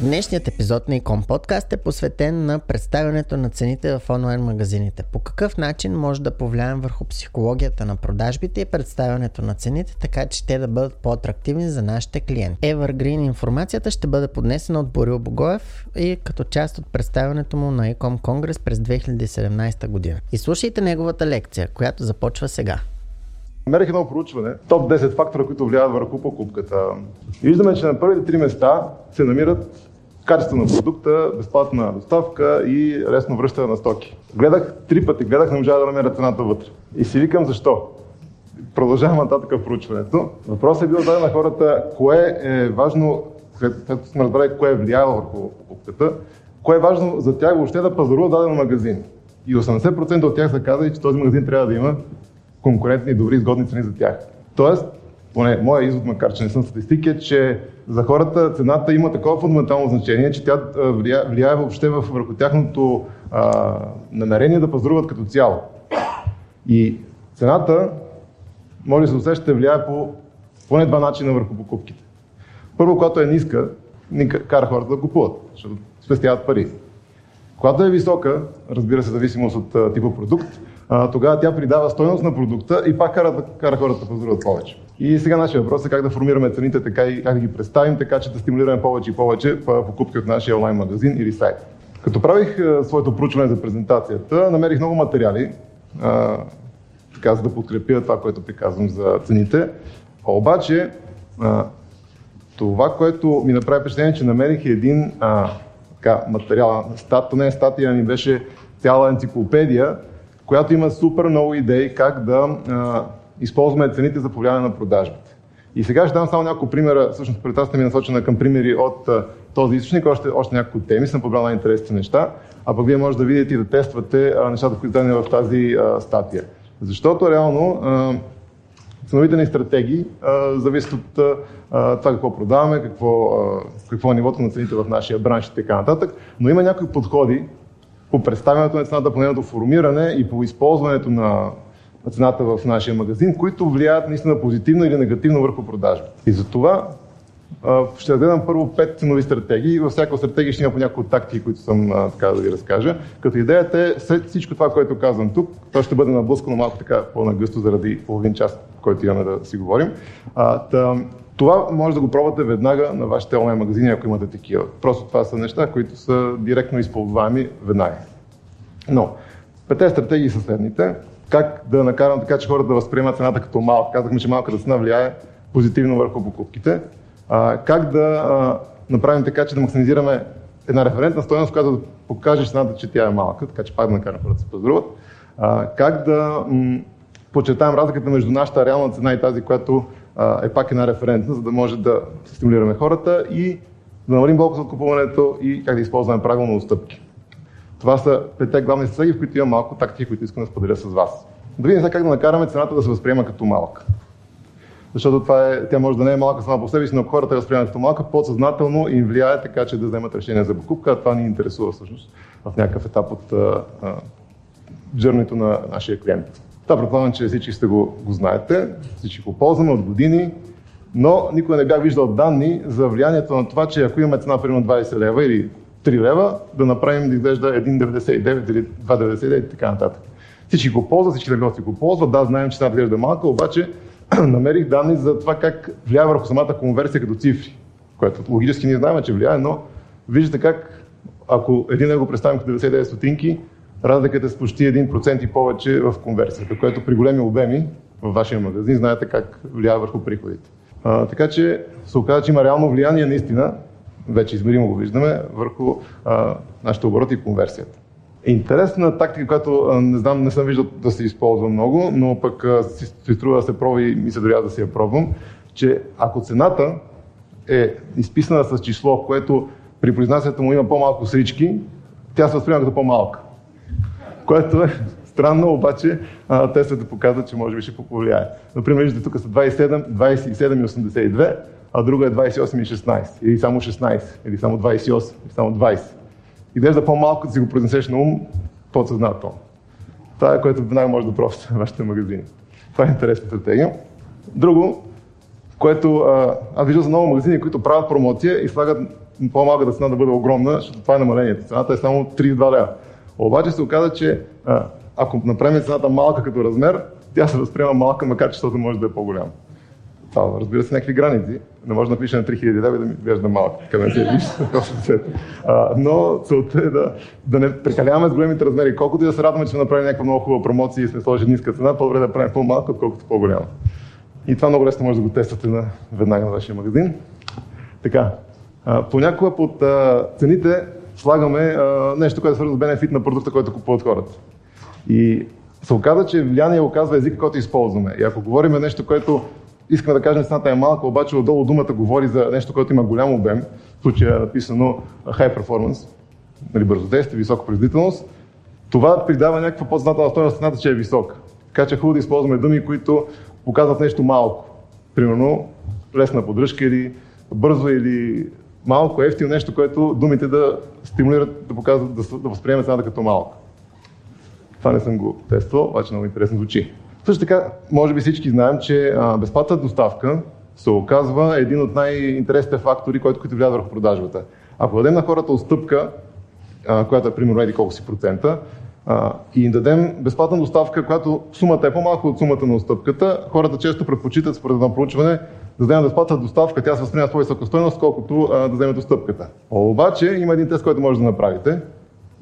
Днешният епизод на Икон Подкаст е посветен на представянето на цените в онлайн магазините. По какъв начин може да повлияем върху психологията на продажбите и представянето на цените, така че те да бъдат по-атрактивни за нашите клиенти. Evergreen информацията ще бъде поднесена от Борил Богоев и като част от представянето му на Икон Конгрес през 2017 година. И слушайте неговата лекция, която започва сега. Намерих едно проучване, топ 10 фактора, които влияят върху покупката. И виждаме, че на първите три места се намират качество на продукта, безплатна доставка и лесно връщане на стоки. Гледах три пъти, гледах, не можа да намеря цената вътре. И си викам защо. Продължавам нататък в проучването. Въпросът е бил даден на хората, кое е важно, след сме разбрали кое е влияло върху покупката, кое е важно за тях въобще да пазарува даден магазин. И 80% от тях са казали, че този магазин трябва да има конкурентни, добри, изгодни цени за тях. Тоест, поне моя извод, макар че не съм статистик, е, че за хората цената има такова фундаментално значение, че тя влияе, влияе въобще върху тяхното намерение да пазаруват като цяло. И цената, може да се усещате, влияе по поне два начина върху покупките. Първо, когато е ниска, ни кара хората да купуват, защото спестяват пари. Когато е висока, разбира се, зависимост от типа продукт, а, тогава тя придава стойност на продукта и пак кара, кара хората да пазаруват повече. И сега нашия въпрос е как да формираме цените така и как да ги представим, така че да стимулираме повече и повече покупки от нашия онлайн магазин или сайт. Като правих а, своето проучване за презентацията, намерих много материали, а, така, за да подкрепя това, което приказвам за цените. Обаче, а, това, което ми направи впечатление, че намерих един а, така, материал, стат, не статия, ми беше цяла енциклопедия, която има супер много идеи как да а, използваме цените за повлияние на продажбите. И сега ще дам само няколко примера, всъщност презентацията ми е насочена към примери от а, този източник, още, още няколко теми, съм побрал най-интересните неща, а пък вие може да видите и да тествате а, нещата, които дадени в тази а, статия. Защото реално а, ценовите ни стратегии а, зависят от а, това какво продаваме, какво, а, какво е нивото на цените в нашия бранш и така нататък, но има някои подходи, по представянето на цената, по нейното формиране и по използването на цената в нашия магазин, които влияят наистина позитивно или негативно върху продажбите. И за това ще разгледам първо пет ценови стратегии. Във всяка стратегия ще има по някои тактики, които съм така да ви разкажа. Като идеята е след всичко това, което казвам тук, то ще бъде наблъскано малко така по-нагъсто заради половин час, който имаме да си говорим. А, та, това може да го пробвате веднага на вашите онлайн магазини, ако имате такива. Просто това са неща, които са директно използваеми веднага. Но, пете стратегии са следните. Как да накарам така, че хората да възприемат цената като малка. Казахме, че малката цена влияе позитивно върху покупките. А, как да а, направим така, че да максимизираме една референтна стоеност, която да покаже цената, че тя е малка, така че пак да накарам хората да се пазаруват. как да м- подчертаем разликата между нашата реална цена и тази, която е пак една референтна, за да може да стимулираме хората и да намалим болката от купуването и как да използваме правилно отстъпки. Това са петте главни стратегии, в които има малко тактики, които искам да споделя с вас. Да видим сега как да накараме цената да се възприема като малка. Защото това е, тя може да не е малка сама по себе си, но хората я възприемат като малка, подсъзнателно им влияе така, че да вземат решение за покупка, а това ни интересува всъщност в някакъв етап от джърнито на нашия клиент. Това предполагам, че всички сте го, го знаете, всички го ползваме от години, но никой не бях виждал данни за влиянието на това, че ако имаме цена примерно 20 лева или 3 лева, да направим да изглежда 1,99 или 2,99 и така нататък. Всички го ползват, всички търговци го ползват, да, знаем, че цената изглежда малка, обаче намерих данни за това как влияе върху самата конверсия като цифри, което логически ние знаем, че влияе, но виждате как ако един лево представим като 99 стотинки, разликата е с почти 1% и повече в конверсията, което при големи обеми във вашия магазин знаете как влияе върху приходите. А, така че се оказа, че има реално влияние наистина, вече измеримо го виждаме, върху а, нашите обороти и конверсията. Интересна тактика, която а, не знам, не съм виждал да се използва много, но пък а, си, си струва да се пробва и ми се дори да си я пробвам, че ако цената е изписана с число, което при произнасянето му има по-малко срички, тя се възприема като по-малка което е Странно, обаче тестовете показват, че може би ще повлияе. Например, виждате, тук са 27, 27 и 82, а друга е 28 и 16, или само 16, или само 28, или само 20. Изглежда по-малко, като си го произнесеш на ум, подсъзнателно. Това е което веднага може да пробвате на вашите магазини. Това е интересна стратегия. Друго, което а, аз виждам за много магазини, които правят промоция и слагат по-малката цена да бъде огромна, защото това е намалението. Цената е само 32 лева. Обаче се оказа, че а, ако направим цената малка като размер, тя се възприема малка, макар че защото може да е по-голяма. Това, разбира се, някакви граници. Не може да напише на 3000 лева и да ми изглежда малко. Къде не се виж, но целта е да, да не прекаляваме с големите размери. Колкото и да се радваме, че сме направили някаква много хубава промоция и сме сложили ниска цена, по-добре да правим по-малко, отколкото по-голяма. И това много лесно може да го тествате на, веднага на вашия магазин. Така, понякога под а, цените слагаме а, нещо, което е свързано с бенефит на продукта, който купуват хората. И се оказа, че влияние оказва езика, който използваме. И ако говорим нещо, което искаме да кажем, цената е малка, обаче отдолу думата говори за нещо, което има голям обем, в случая е написано high performance, нали, бързодействие, висока производителност, това придава някаква по-знателна стоеност цената, че е висока. Така че е хубаво да използваме думи, които показват нещо малко. Примерно лесна поддръжка или бързо или малко ефтино нещо, което думите да стимулират, да показват, да, да възприемат цената като малко. Това не съм го тествал, обаче много интересно звучи. Също така, може би всички знаем, че безплатната доставка се оказва един от най-интересните фактори, който, който влияе върху продажбата. Ако дадем на хората отстъпка, която е примерно еди колко си процента, и им дадем безплатна доставка, която сумата е по-малка от сумата на отстъпката, хората често предпочитат според едно проучване да вземат безплатна доставка, тя се възприема с по-висока стоеност, колкото а, да вземете отстъпката. Обаче има един тест, който може да направите.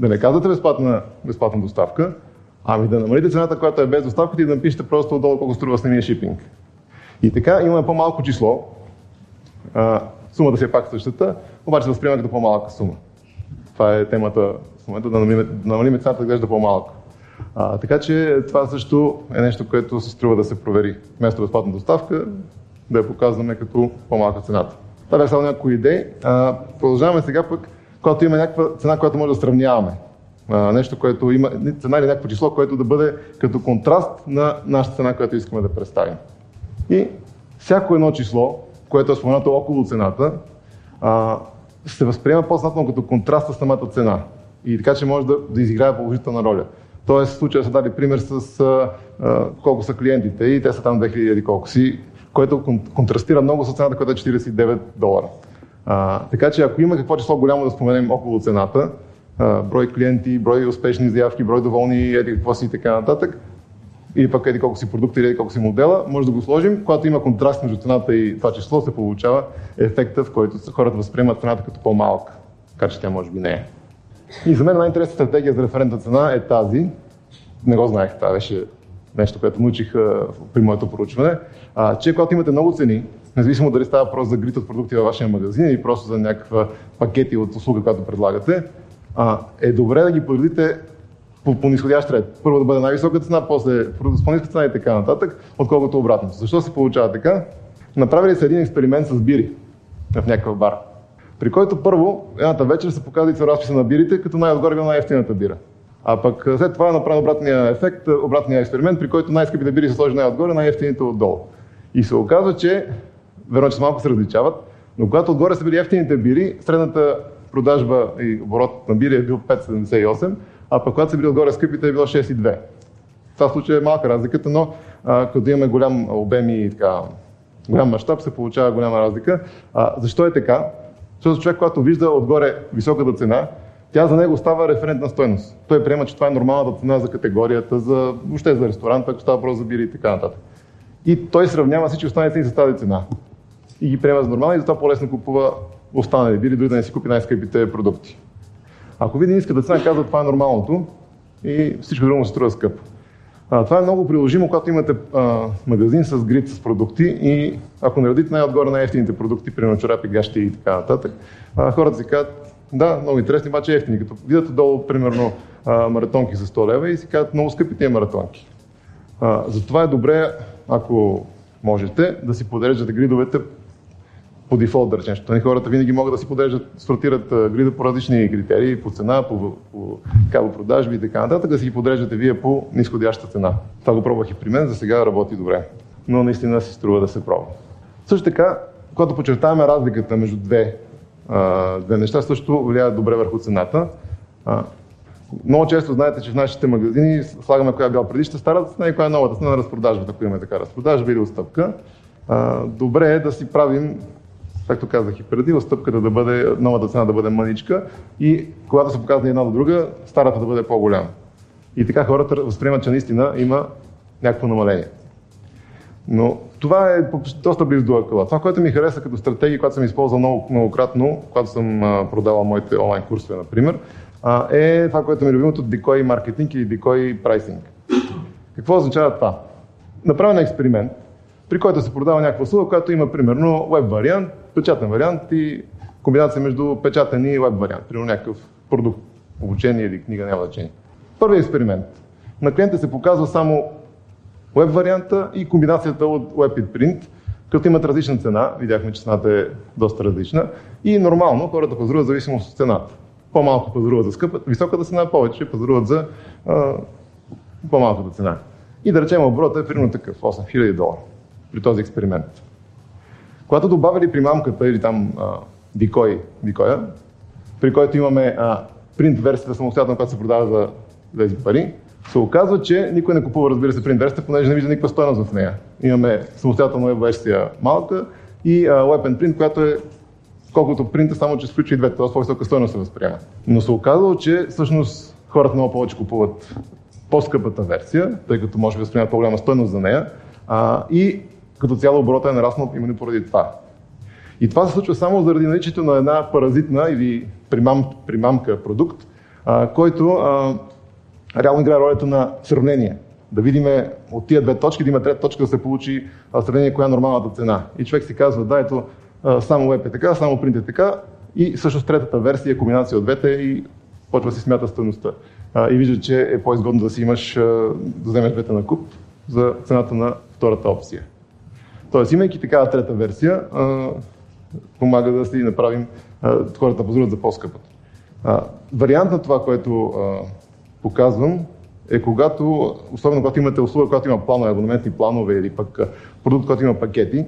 Да не казвате безплатна, безплатна доставка, ами да намалите цената, която е без доставката и да напишете просто отдолу колко струва самия шипинг. И така имаме по-малко число, а, сумата си е пак същата, обаче възприема като по-малка сума. Това е темата в момента да намалим, да намалим цената да глежда по-малко. А, така че това също е нещо, което се струва да се провери. Вместо безплатна доставка, да я показваме като по-малка цената. Това бяха само някои идеи. А, продължаваме сега пък, когато има някаква цена, която може да сравняваме. А, нещо, което има цена или някакво число, което да бъде като контраст на нашата цена, която искаме да представим. И всяко едно число, което е споменато около цената, а, се възприема по-знатно като контраст с самата цена. И така, че може да, да изиграе положителна роля. Тоест, в случая са дали пример с а, а, колко са клиентите и те са там 2000 или колко си, което контрастира много с цената, която е 49 долара. А, така че ако има какво число голямо да споменем около цената, а, брой клиенти, брой успешни заявки, брой доволни, еди какво си и така нататък, или пък еди колко си продукти или еди колко си модела, може да го сложим. Когато има контраст между цената и това число, се получава ефекта, в който хората възприемат цената като по-малка. Така че тя може би не е. И за мен най-интересната стратегия за референтна цена е тази. Не го знаех, това беше нещо, което научих при моето проучване, а, че когато имате много цени, независимо дали става просто за грит от продукти във вашия магазин или просто за някаква пакети от услуга, която предлагате, а, е добре да ги подредите по, по нисходящ ред. Първо да бъде най-висока цена, после с по-ниска цена и така нататък, отколкото обратно. Защо се получава така? Направили са един експеримент с бири в някакъв бар при който първо едната вечер се показва разписа на бирите, като най-отгоре била най-ефтината бира. А пък след това е направен обратния ефект, обратния експеримент, при който най-скъпите бири се сложи най-отгоре, най-ефтините отдолу. И се оказва, че, верно, че малко се различават, но когато отгоре са били ефтините бири, средната продажба и оборот на бири е бил 5,78, а пък когато са били отгоре скъпите е било 6,2. В това случай е малка разликата, но а, като имаме голям обем и така, голям мащаб, се получава голяма разлика. А, защо е така? Защото човек, когато вижда отгоре високата цена, тя за него става референтна стойност. Той приема, че това е нормалната цена за категорията, за, въобще за ресторант, ако става просто за бири и така нататък. И той сравнява всички останали цени с тази цена. И ги приема за нормална и затова по-лесно купува останали бири, дори да не си купи най-скъпите продукти. Ако види ниската цена, казва това е нормалното и всичко друго се струва скъпо. Това е много приложимо, когато имате а, магазин с грид с продукти и ако наредите най-отгоре най-ефтините продукти, примерно чорапи, гащи и така нататък, а, хората си казват, да, много интересни, обаче ефтини. Като видят долу, примерно, а, маратонки за 100 лева и си казват, много скъпи тези маратонки. А, затова е добре, ако можете, да си подреждате гридовете по дефолт, да речем, защото нали, хората винаги могат да си подреждат, сортират грида по различни критерии, по цена, по, по, по продажби и така нататък, да си ги подреждате вие по нисходяща цена. Това го пробвах и при мен, за сега работи добре. Но наистина си струва да се пробва. Също така, когато подчертаваме разликата между две, а, две неща, също влияят добре върху цената. А, много често знаете, че в нашите магазини слагаме коя е била предишната старата цена и коя е новата цена на разпродажбата, ако имаме така разпродажба или отстъпка. А, добре е да си правим както казах и преди, отстъпката да бъде, новата цена да бъде мъничка и когато се показва една до друга, старата да бъде по-голяма. И така хората възприемат, че наистина има някакво намаление. Но това е доста близо до акъла. Това, което ми хареса като стратегия, която съм използвал много, многократно, когато съм продавал моите онлайн курсове, например, е това, което ми е любимото decoy маркетинг или decoy прайсинг. Какво означава това? Направен експеримент, при който се продава някаква услуга, която има примерно веб вариант, печатен вариант и комбинация между печатен и веб вариант, примерно някакъв продукт, обучение или книга, няма значение. Първият експеримент. На клиента се показва само веб варианта и комбинацията от веб и принт, като имат различна цена, видяхме, че цената е доста различна и нормално хората пазаруват зависимост от цената. По-малко пазаруват за скъпа, високата цена, повече пазаруват за а, по-малката цена. И да речем оборота е примерно такъв, 8000 долара при този експеримент. Когато добавили примамката или там а, дикоя, при който имаме а, принт версията самостоятелно, която се продава за тези пари, се оказва, че никой не купува, разбира се, принт версията, понеже не вижда никаква стоеност в нея. Имаме самостоятелна версия малка и а, Weapon Print, която е колкото принта, само че включва и двете, т.е. по-висока стоеност се възприема. Но се оказало, че всъщност хората много повече купуват по-скъпата версия, тъй като може да възприемат по-голяма стоеност за нея. А, и като цяло оборота е нараснал именно поради това. И това се случва само заради наличието на една паразитна или примам, примамка продукт, а, който а, реално играе ролята на сравнение. Да видим от тия две точки, да има трета точка да се получи сравнение коя е нормалната цена. И човек си казва, да, ето, само веб е така, само принт е така и всъщност третата версия е комбинация от двете и почва да си смята стоеността. И вижда, че е по-изгодно да си имаш, да вземеш двете на куп за цената на втората опция. Тоест, имайки такава трета версия, а, помага да си направим а, хората да позорят за по-скъпата. вариант на това, което а, показвам, е когато, особено когато имате услуга, която има планове, абонаментни планове или пък продукт, който има пакети,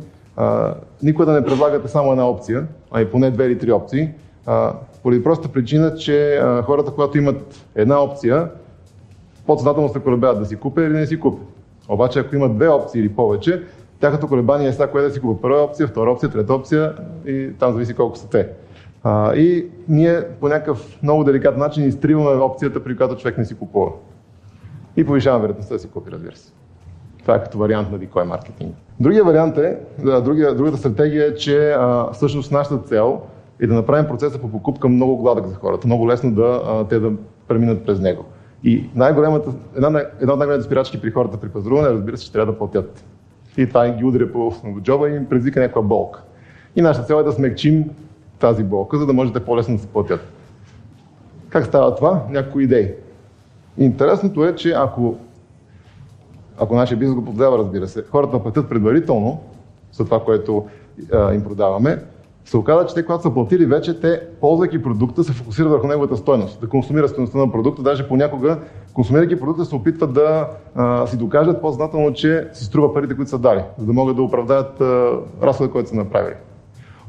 никога да не предлагате само една опция, а и поне две или три опции, а, поради простата причина, че а, хората, когато имат една опция, подсъзнателно се колебяват да си купя или не си купя. Обаче, ако имат две опции или повече, Тяхното колебание е сега кое да си купа първа опция, втора опция, трета опция и там зависи колко са те. А, и ние по някакъв много деликатен начин изтриваме опцията, при която човек не си купува. И повишаваме вероятността да си купи, разбира се. Това е като вариант на дикой маркетинг. Другия вариант е, да, другия, другата стратегия е, че а, всъщност нашата цел е да направим процеса по покупка много гладък за хората, много лесно да а, те да преминат през него. И най-големата, една, една от най-големите спирачки при хората при пазаруване, разбира се, че трябва да платят и това ги ударя по джоба и им предизвика някаква болка. И нашата цел е да смекчим тази болка, за да можете по-лесно да се платят. Как става това? Някои идеи. Интересното е, че ако, ако нашия бизнес го позволява, разбира се, хората платят предварително за това, което а, им продаваме, се оказа, че те, когато са платили вече, те, ползвайки продукта, се фокусират върху неговата стойност, да консумират стойността на продукта, даже понякога, консумирайки продукта, се опитват да а, си докажат по-знателно, че си струва парите, които са дали, за да могат да оправдаят разхода, който са направили.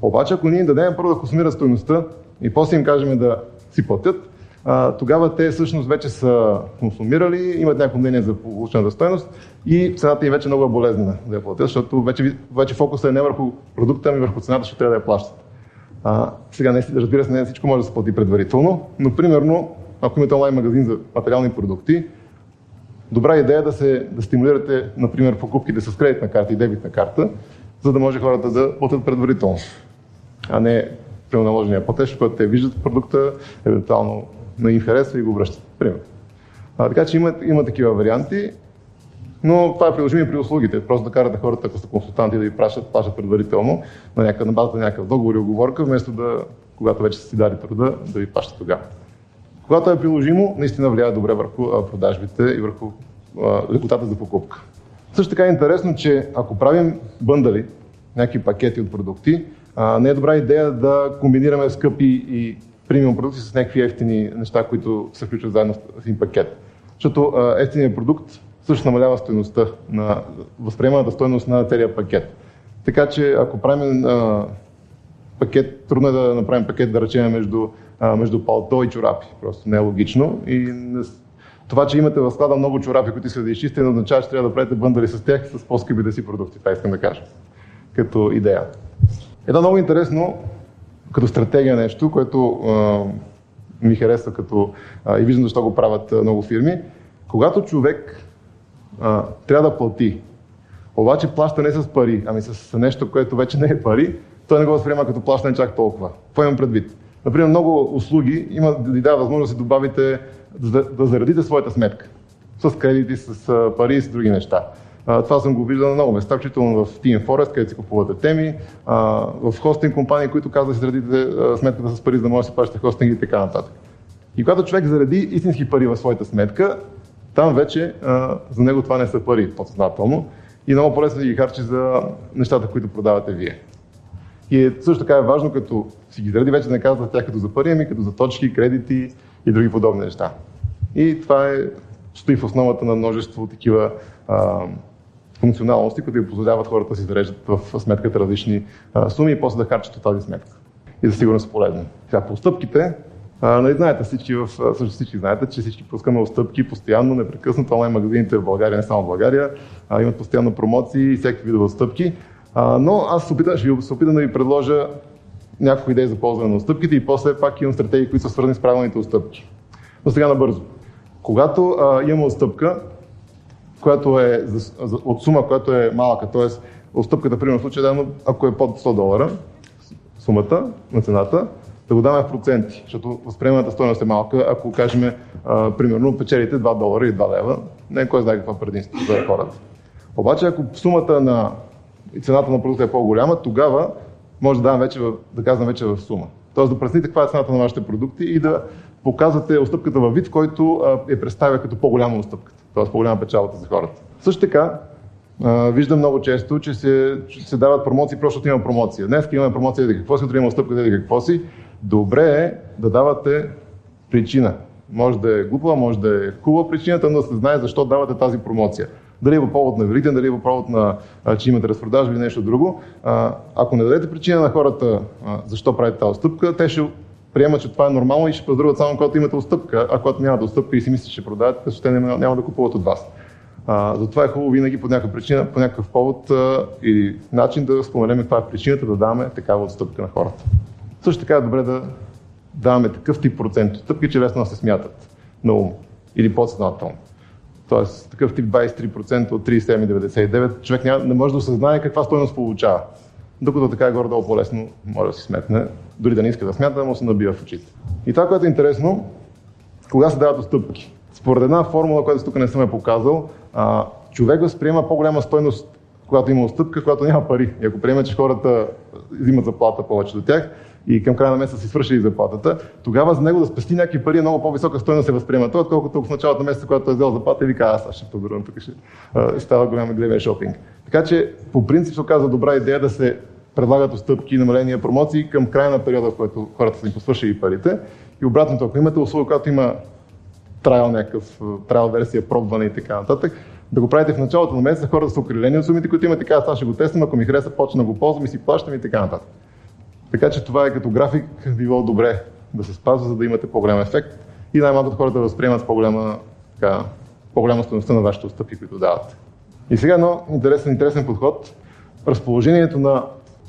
Обаче, ако ние им дадем първо да консумират стойността и после им кажем да си платят, тогава те всъщност вече са консумирали, имат някакво мнение за получената стойност и цената им вече много е болезнена да я платят, защото вече, вече фокусът е не върху продукта, ами върху цената, ще трябва да я плащат. А, сега, не, разбира се, не всичко може да се плати предварително, но примерно, ако имате онлайн магазин за материални продукти, добра идея е да, се, да стимулирате, например, покупките с кредитна карта и дебитна карта, за да може хората да платят предварително, а не при наложения платеж, когато те виждат продукта, евентуално на им харесва и го връщат. Пример. А, така че има, има такива варианти, но това е приложимо при услугите. Просто да карате хората, ако са консултанти, да ви пращат, плащат предварително на, някакъв, на базата на някакъв договор и оговорка, вместо да, когато вече са си дали труда, да ви плащат тогава. Когато е приложимо, наистина влияе добре върху продажбите и върху резултата за покупка. Също така е интересно, че ако правим бъндали, някакви пакети от продукти, а, не е добра идея да комбинираме скъпи и премиум продукти с някакви ефтини неща, които се включват заедно в един пакет. Защото ефтиният продукт също намалява стоеността на възприеманата стоеност на целият пакет. Така че ако правим а, пакет, трудно е да направим пакет, да речем, между, а, между палто и чорапи. Просто не е логично. И това, че имате в склада много чорапи, които искате да изчистите, не означава, че трябва да правите бъндали с тях с по-скъпи да си продукти. Това искам да кажа. Като идея. Едно много интересно, като стратегия нещо, което а, ми харесва като, а, и виждам защо го правят а, много фирми. Когато човек а, трябва да плати, обаче плаща не с пари, ами с нещо, което вече не е пари, той не го възприема като плащане чак толкова. Какво имам предвид? Например, много услуги има да дава възможност да си добавите, да, да заредите своята сметка. С кредити, с пари и с други неща. Това съм го виждал на много места, включително в Team Forest, където си купувате теми, в хостинг компании, които казват да си заредите сметката с пари, за да може да си плащате хостинг и така нататък. И когато човек зареди истински пари в своята сметка, там вече за него това не са пари подсъзнателно и много по-лесно ги харчи за нещата, които продавате вие. И е, също така е важно, като си ги зареди, вече да не казват тях като за пари, ами като за точки, кредити и други подобни неща. И това е, стои в основата на множество такива а, функционалности, които ви позволяват хората да си зареждат в сметката различни а, суми и после да харчат от тази сметка. И за сигурност са полезни. Сега по стъпките, а, нали знаете всички, в, също всички знаете, че всички пускаме отстъпки постоянно, непрекъснато. Онлайн магазините в България, не само в България, а, имат постоянно промоции и всеки видове отстъпки. А, но аз опитам, ще ви, се опитам да ви предложа някои идеи за ползване на отстъпките и после пак имам стратегии, които са свързани с правилните отстъпки. Но сега набързо. Когато а, имаме отстъпка, която е за, за, от сума, която е малка, т.е. отстъпката, примерно в случая, ако е под 100 долара, сумата на цената, да го даваме в проценти, защото възприеманата стоеност е малка. Ако кажем, а, примерно, печелите 2 долара и 2 лева, не кой знае какво предимство за хората. Обаче, ако сумата на и цената на продукта е по-голяма, тогава може да, вече да казвам вече в сума. Тоест да прецените каква е цената на вашите продукти и да показвате отстъпката във вид, който а, е представя като по-голяма отстъпката, т.е. по-голяма печалата за хората. Също така, а, виждам много често, че се, че се дават промоции, просто има промоция. Днес имаме промоция, да какво си, утре има отстъпка, да какво си. Добре е да давате причина. Може да е глупава, може да е хубава причината, но да се знае защо давате тази промоция. Дали е по повод на Великден, дали е по повод на, че имате разпродажа или нещо друго. Ако не дадете причина на хората защо правите тази отстъпка, те ще приемат, че това е нормално и ще пазаруват само когато имате отстъпка, а когато нямате отстъпка и си мислите, че продавате, защото те няма, няма да купуват от вас. А, затова е хубаво винаги по някаква причина, по някакъв повод а, или начин да споменем каква е причината да даваме такава отстъпка на хората. Също така е добре да даваме такъв тип процент отстъпки, че лесно да се смятат на ум или подсъзнателно. Тоест, такъв тип 23% от 37,99 човек не може да осъзнае каква стоеност получава. Докато така е горе-долу по-лесно може да си сметне, дори да не иска да смята, му се набива в очите. И това, което е интересно, кога се дават отстъпки. Според една формула, която тук не съм е показал, а, човек възприема по-голяма стойност, когато има отстъпка, когато няма пари. И ако приеме, че хората взимат заплата повече от тях, и към края на месеца си свършили заплатата, тогава за него да спести някакви пари е много по-висока стойност се възприема той, отколкото в началото на месеца, когато е взел заплата и вика, аз ще подарувам тук ще става голям големия шопинг. Така че по принцип се оказа добра идея да се предлагат отстъпки, намаления, промоции към края на периода, в който хората са им посвършили парите. И обратното, ако имате услуга, когато има трайл някакъв, трайл версия, пробване и така нататък, да го правите в началото на месеца, хората са окрилени от сумите, които имате, така, аз ще го тествам, ако ми хареса, почна да го ползвам и си плащам и така нататък. Така че това е като график било добре да се спазва, за да имате по-голям ефект и най-малкото хората да възприемат по-голяма, така, по-голяма стоеността на вашите отстъпки, които давате. И сега едно интересен, интересен подход. Разположението на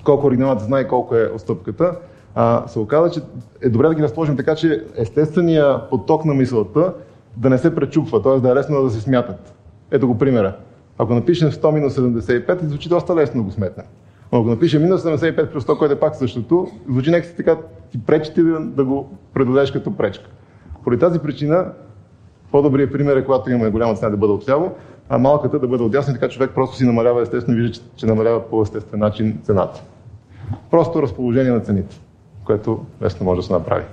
колко оригиналът знае колко е отстъпката, а, се оказа, че е добре да ги разположим така, че естествения поток на мисълта да не се пречупва, т.е. да е лесно да се смятат. Ето го примера. Ако напишем 100 минус 75, звучи доста лесно да го сметнем. Но ако напише минус 75 плюс 100, което е пак същото, звучи нека си така, ти пречи да, да го предадеш като пречка. Поради тази причина, по-добрият пример е, когато имаме голяма цена да бъде отляво, а малката да бъде отясно, така човек просто си намалява естествено и вижда, че, че намалява по естествен начин цената. Просто разположение на цените, което лесно може да се направи.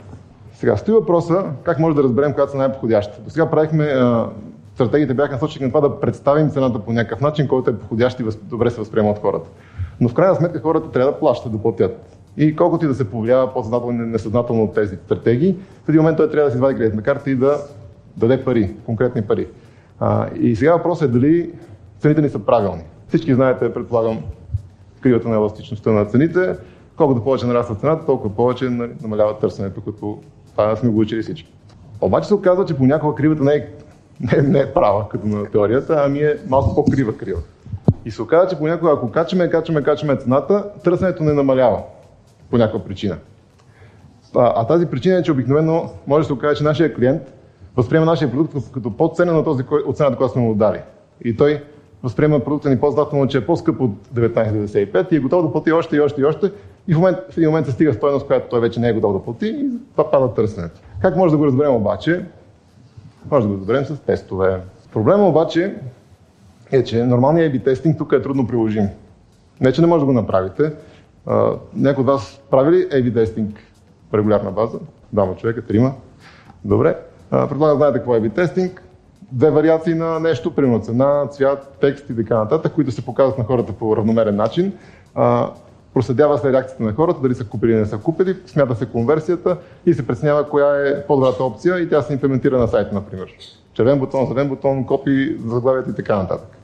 Сега, стои въпроса как може да разберем която са най-подходяща. До сега правихме, стратегиите бяха насочени на това да представим цената по някакъв начин, който е подходящ и добре се възприема от хората. Но в крайна сметка хората трябва да плащат, да платят. И колкото и да се повлиява по-съзнателно и несъзнателно от тези стратегии, в един момент той трябва да си извади кредитна карта и да даде пари, конкретни пари. А, и сега въпросът е дали цените ни са правилни. Всички знаете, предполагам, кривата на еластичността на цените. Колкото повече нараства цената, толкова повече нали, намалява търсенето, като това сме го учили всички. Обаче се оказва, че понякога кривата не е, не, не е права, като на теорията, ами е малко по-крива крива. И се оказва, че понякога, ако качаме, качаме, качаме цената, търсенето не намалява по някаква причина. А, а тази причина е, че обикновено може да се окаже, че нашия клиент възприема нашия продукт като по-ценен от, този, от цената, която сме му дали. И той възприема продукта ни по-значително, че е по-скъп от 19,95 и е готов да плати още и още и още. И в, момент, в един момент се стига стоеност, която той вече не е готов да плати и това пада търсенето. Как може да го разберем обаче? Може да го разберем с тестове. Проблема обаче е, че нормалният A-B тестинг тук е трудно приложим. Не, че не може да го направите. някой от вас прави ли A-B тестинг в регулярна база? Двама човека, трима. Добре. Предполагам, знаете какво е A-B тестинг. Две вариации на нещо, примерно цена, цвят, текст и така нататък, които се показват на хората по равномерен начин. проследява се реакцията на хората, дали са купили или не са купили, смята се конверсията и се преценява коя е по-добрата опция и тя се имплементира на сайта, например. Червен бутон, зелен бутон, копи, заглавията и така нататък.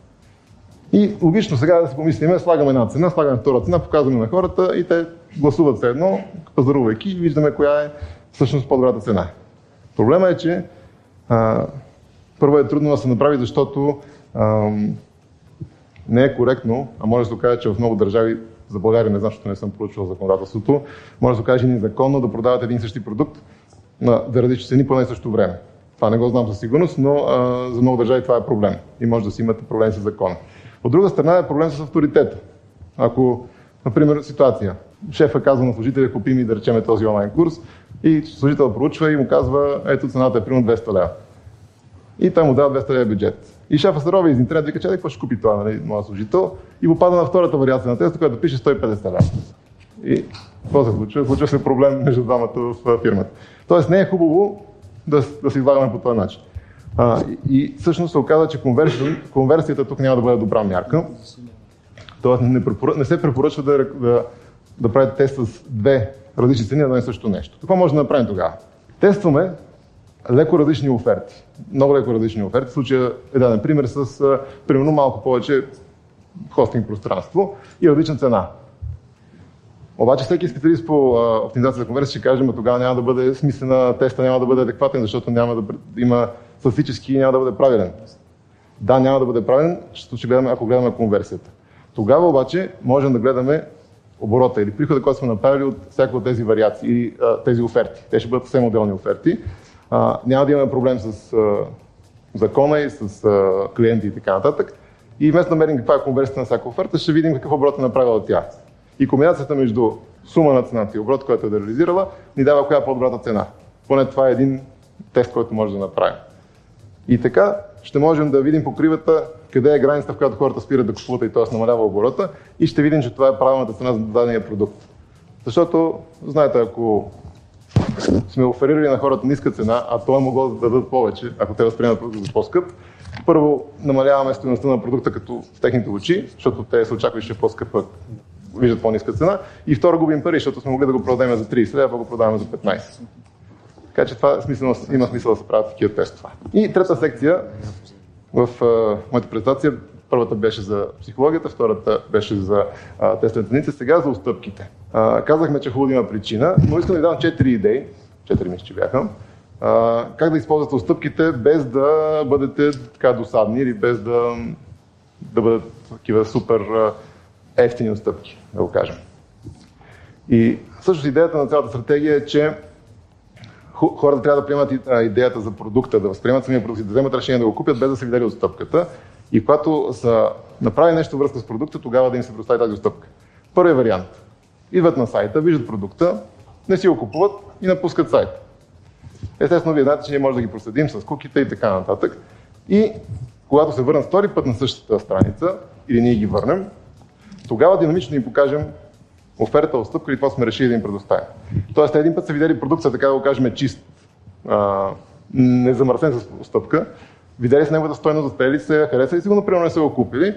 И логично сега да си помислим, слагаме една цена, слагаме втора цена, показваме на хората и те гласуват се едно, пазарувайки и виждаме коя е всъщност по-добрата цена. Проблема е, че а, първо е трудно да се направи, защото а, не е коректно, а може да се окаже, че в много държави, за България не знам, защото не съм проучвал законодателството, може да се окаже незаконно да продават един същи продукт на да различни цени по едно и също време. Това не го знам със сигурност, но а, за много държави това е проблем и може да си имате проблем с закона. От друга страна е проблем с авторитета. Ако, например, ситуация, шефа казва на служителя, купи ми да речеме този онлайн курс и служител проучва и му казва, ето цената е примерно 200 лева. И той му дава 200 лева бюджет. И шефа се рови из интернет, вика, че какво ще купи това, нали, моя служител, и го пада на втората вариация на теста, която пише 150 лева. И какво се случва? Случва се проблем между двамата в фирмата. Тоест не е хубаво да, да се излагаме по този начин. А, и всъщност се оказа, че конверсията, тук няма да бъде добра мярка. Тоест не, не се препоръчва да, да, да правите тест с две различни цени на едно и също нещо. Какво може да направим тогава? Тестваме леко различни оферти. Много леко различни оферти. В случая е даден пример с примерно малко повече хостинг пространство и различна цена. Обаче всеки специалист по оптимизация за конверсия ще каже, но тогава няма да бъде смислена теста, няма да бъде адекватен, защото няма да има статистически няма да бъде правилен. Да, няма да бъде правилен, ще гледаме, ако гледаме конверсията. Тогава обаче можем да гледаме оборота или прихода, който сме направили от всяка от тези вариации или тези оферти. Те ще бъдат съвсем отделни оферти. А, няма да имаме проблем с а, закона и с а, клиенти и така нататък. И вместо намерим каква е конверсията на всяка оферта, ще видим какъв оборот е направила тя. И комбинацията между сума на цената и оборот, който е да реализирала, ни дава коя е по-добрата цена. Поне това е един тест, който може да направим. И така ще можем да видим по кривата къде е границата, в която хората спират да купуват и т.е. намалява оборота и ще видим, че това е правилната цена за дадения продукт. Защото, знаете, ако сме оферирали на хората ниска цена, а той е могло да дадат повече, ако те възприемат продукта за по-скъп, първо намаляваме стоеността на продукта като в техните очи, защото те се очакват, че е по-скъп, виждат по-ниска цена. И второ губим пари, защото сме могли да го продадем за 30 лева, а го продаваме за 15. Така че това смисъл, има смисъл да се правят такива тестове. И трета секция в а, моята презентация, първата беше за психологията, втората беше за тестовете сега за устъпките. А, казахме, че хубаво има причина, но искам да ви дам четири идеи, четири мисля, че бяха, а, как да използвате устъпките без да бъдете така досадни или без да, да бъдат такива супер ефтини отстъпки, да го кажем. И също идеята на цялата стратегия е, че хората трябва да приемат идеята за продукта, да възприемат самия продукт и да вземат решение да го купят, без да са видели отстъпката. И когато са направили нещо връзка с продукта, тогава да им се предостави тази отстъпка. Първият вариант. Идват на сайта, виждат продукта, не си го купуват и напускат сайта. Естествено, вие знаете, че ние можем да ги проследим с куките и така нататък. И когато се върнат втори път на същата страница, или ние ги върнем, тогава динамично ни покажем оферта, отстъпка или това сме решили да им предоставим. Тоест, един път са видели продукция, така да го кажем, чист, а, незамърсен с отстъпка, видели с неговата стойност, заспели се, харесали си го, например, не са го купили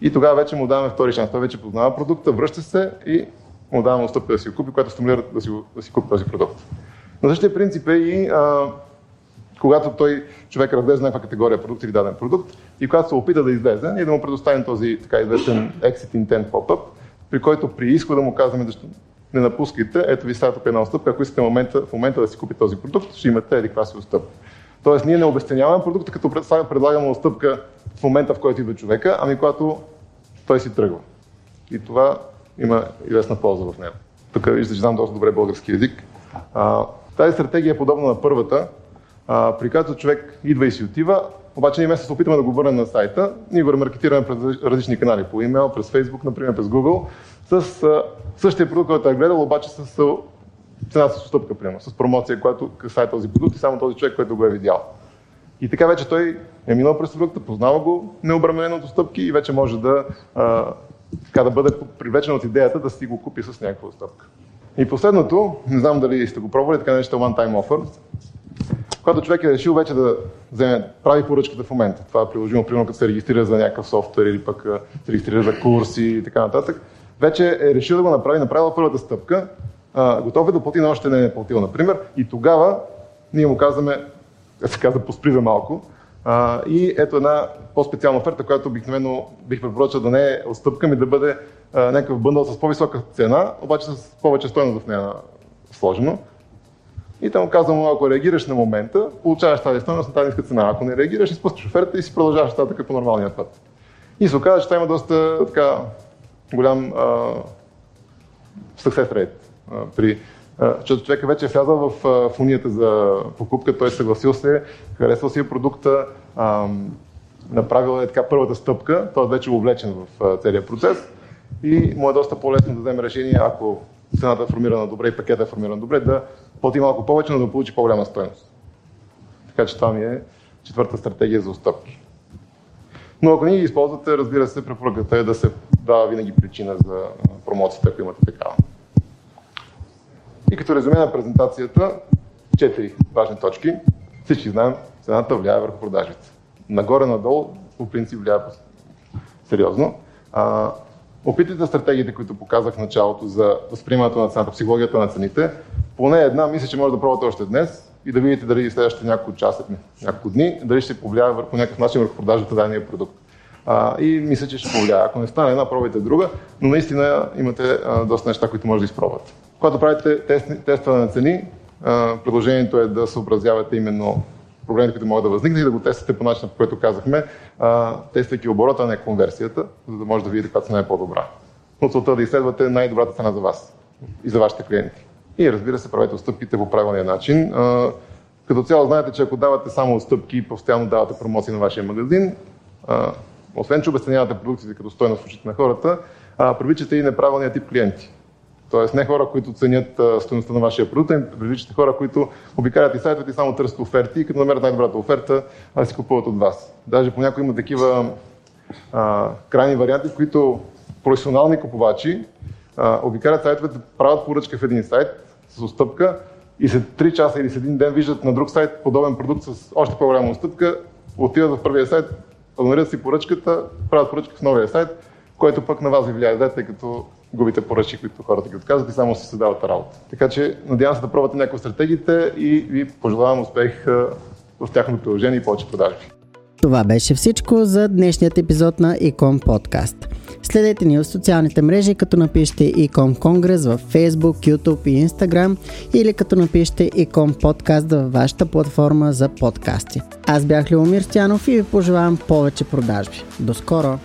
и тогава вече му даваме втори шанс. Той вече познава продукта, връща се и му даваме отстъпка да си го купи, която стимулира да си, да си купи този продукт. На същия принцип е и а, когато той, човек разглежда някаква категория продукт или даден продукт и когато се опита да излезе, ние да му предоставим този така известен exit intent pop-up, при който при изхода му казваме, защо не напускайте, ето ви сега една отстъпка, ако искате в момента, в момента да си купи този продукт, ще имате еди си отстъпка. Тоест ние не обесценяваме продукта, като предлагаме отстъпка в момента, в който идва човека, ами когато той си тръгва. И това има известна полза в него. Тук виждате, че знам доста добре български язик. А, тази стратегия е подобна на първата, при която човек идва и си отива, обаче ние вместо се опитваме да го върнем на сайта, ние го ремаркетираме през различни канали, по имейл, през Facebook, например, през Google, с а, същия продукт, който е гледал, обаче с а, цена с отстъпка, примерно, с промоция, която касае този продукт и само този човек, който го е видял. И така вече той е минал през продукта, познава го, необременен от отстъпки и вече може да, а, така, да бъде привлечен от идеята да си го купи с някаква отстъпка. И последното, не знам дали сте го пробвали, така наречената one-time offer, когато човек е решил вече да вземе, прави поръчката в момента. Това е приложимо, примерно като се регистрира за някакъв софтуер или пък се регистрира за курси и така нататък. Вече е решил да го направи, направила първата стъпка, а, готов е да плати, но още не е платил, например. И тогава ние му казваме, се казва, поспри за малко. А, и ето една по-специална оферта, която обикновено бих препоръчал да не е отстъпка, ми да бъде а, някакъв бъндъл с по-висока цена, обаче с повече стойност в нея сложено. И там казвам, ако реагираш на момента, получаваш тази стойност на тази ниска цена. Ако не реагираш, изпускаш оферта и си продължаваш нататък по нормалния път. И се оказа, че това има доста така, голям а, success rate. А, при, а, защото човека вече е влязъл в фунията за покупка, той е съгласил се, харесал си продукта, а, направил е така първата стъпка, той е вече увлечен в а, целият процес и му е доста по-лесно да вземе решение, ако цената е формирана добре и пакета е формиран добре, да плати малко повече, но да получи по-голяма стоеност. Така че това ми е четвърта стратегия за отстъпки. Но ако не ги използвате, разбира се, препоръката е да се дава винаги причина за промоцията, ако имате такава. И като резюме на презентацията, четири важни точки. Всички знаем, цената влияе върху продажите. Нагоре-надолу, по принцип, влияе сериозно. А, опитайте стратегиите, които показах в началото за възприемането на цената, психологията на цените. Поне една, мисля, че може да пробвате още днес и да видите дали следващите няколко часа, няколко дни, дали ще повлияе върху някакъв начин върху продажата на дадения продукт. А, и мисля, че ще повлияе. Ако не стане една, пробвайте друга, но наистина имате а, доста неща, които може да изпробвате. Когато правите тест, тестване на цени, а, предложението е да съобразявате именно проблемите, които могат да възникнат и да го тествате по начина, по който казахме, а, тествайки оборота, а не конверсията, за да може да видите каква цена е по-добра. Но целта е да изследвате най-добрата цена за вас и за вашите клиенти. И разбира се, правете отстъпките по правилния начин. А, като цяло знаете, че ако давате само отстъпки и постоянно давате промоции на вашия магазин, а, освен че обесценявате продуктите като стойност в очите на хората, а, привличате и неправилния тип клиенти. Тоест не хора, които ценят стоеността на вашия продукт, а привличате хора, които обикалят и сайтовете и само търсят оферти и като намерят най-добрата оферта, а си купуват от вас. Даже понякога има такива а, крайни варианти, в които професионални купувачи а, обикалят сайтовете, правят поръчка в един сайт с отстъпка и след 3 часа или с един ден виждат на друг сайт подобен продукт с още по-голяма отстъпка, отиват в първия сайт, анонират си поръчката, правят поръчка в новия сайт, което пък на вас ви влияе, тъй като губите поръчки, които хората ги отказват и само си създават работа. Така че надявам се да пробвате някои стратегиите и ви пожелавам успех в тяхното приложение и повече продажби. Това беше всичко за днешният епизод на Ecom Podcast. Следете ни в социалните мрежи, като напишете Ecom Конгрес в Facebook, YouTube и Instagram или като напишете Ecom Podcast във вашата платформа за подкасти. Аз бях Леомир Стянов и ви пожелавам повече продажби. До скоро!